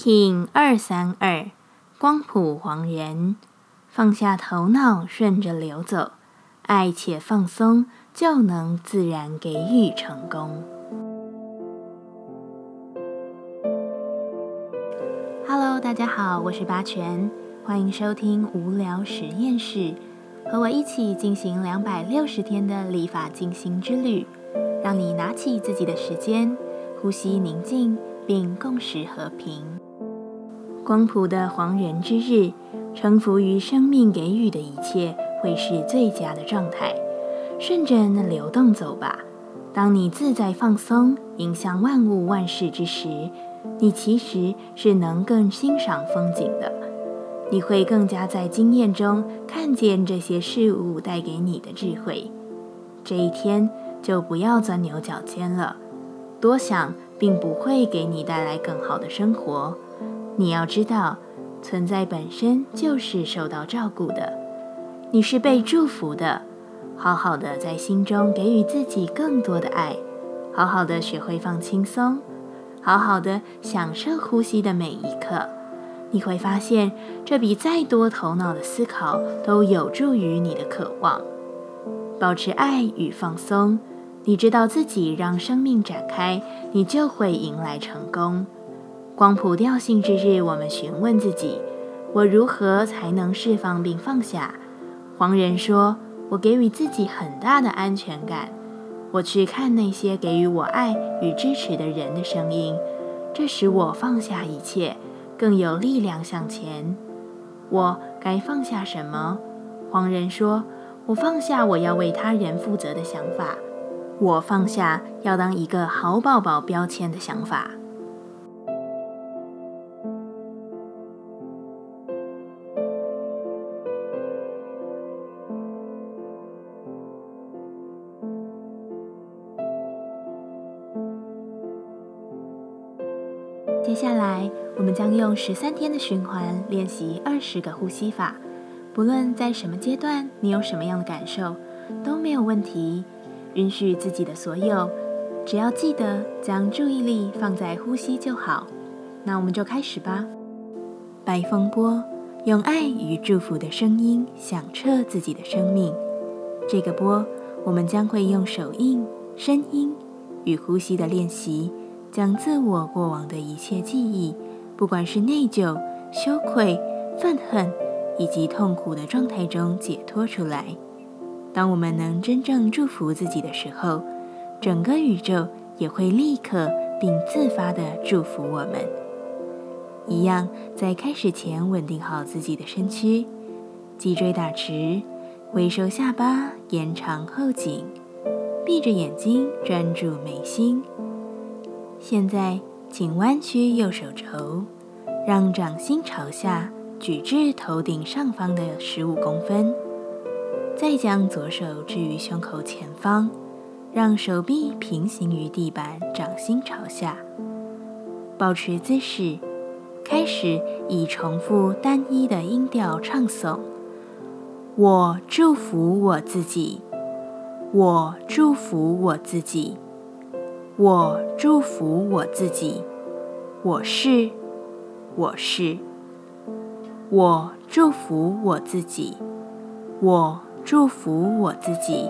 King 二三二，光谱黄人，放下头脑，顺着流走，爱且放松，就能自然给予成功。Hello，大家好，我是八全，欢迎收听无聊实验室，和我一起进行两百六十天的立法进行之旅，让你拿起自己的时间，呼吸宁静，并共识和平。光谱的黄人之日，臣服于生命给予的一切，会是最佳的状态。顺着那流动走吧。当你自在放松，迎向万物万事之时，你其实是能更欣赏风景的。你会更加在经验中看见这些事物带给你的智慧。这一天就不要钻牛角尖了，多想并不会给你带来更好的生活。你要知道，存在本身就是受到照顾的，你是被祝福的。好好的在心中给予自己更多的爱，好好的学会放轻松，好好的享受呼吸的每一刻。你会发现，这比再多头脑的思考都有助于你的渴望。保持爱与放松，你知道自己让生命展开，你就会迎来成功。光谱调性之日，我们询问自己：我如何才能释放并放下？黄人说：“我给予自己很大的安全感。我去看那些给予我爱与支持的人的声音，这使我放下一切，更有力量向前。我该放下什么？”黄人说：“我放下我要为他人负责的想法，我放下要当一个好宝宝标签的想法。”接下来，我们将用十三天的循环练习二十个呼吸法。不论在什么阶段，你有什么样的感受，都没有问题。允许自己的所有，只要记得将注意力放在呼吸就好。那我们就开始吧。白风波，用爱与祝福的声音响彻自己的生命。这个波，我们将会用手印、声音与呼吸的练习。将自我过往的一切记忆，不管是内疚、羞愧、愤恨以及痛苦的状态中解脱出来。当我们能真正祝福自己的时候，整个宇宙也会立刻并自发地祝福我们。一样，在开始前稳定好自己的身躯，脊椎打直，微收下巴，延长后颈，闭着眼睛专注眉心。现在，请弯曲右手肘，让掌心朝下举至头顶上方的十五公分。再将左手置于胸口前方，让手臂平行于地板，掌心朝下。保持姿势，开始以重复单一的音调唱诵：“我祝福我自己，我祝福我自己。”我祝福我自己，我是，我是。我祝福我自己，我祝福我自己，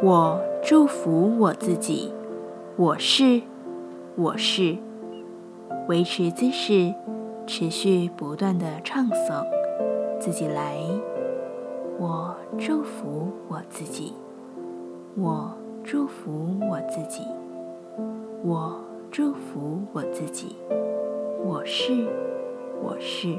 我祝福我自己，我是，我是。维持姿势，持续不断的唱诵，自己来。我祝福我自己，我祝福我自己。我祝福我自己，我是，我是。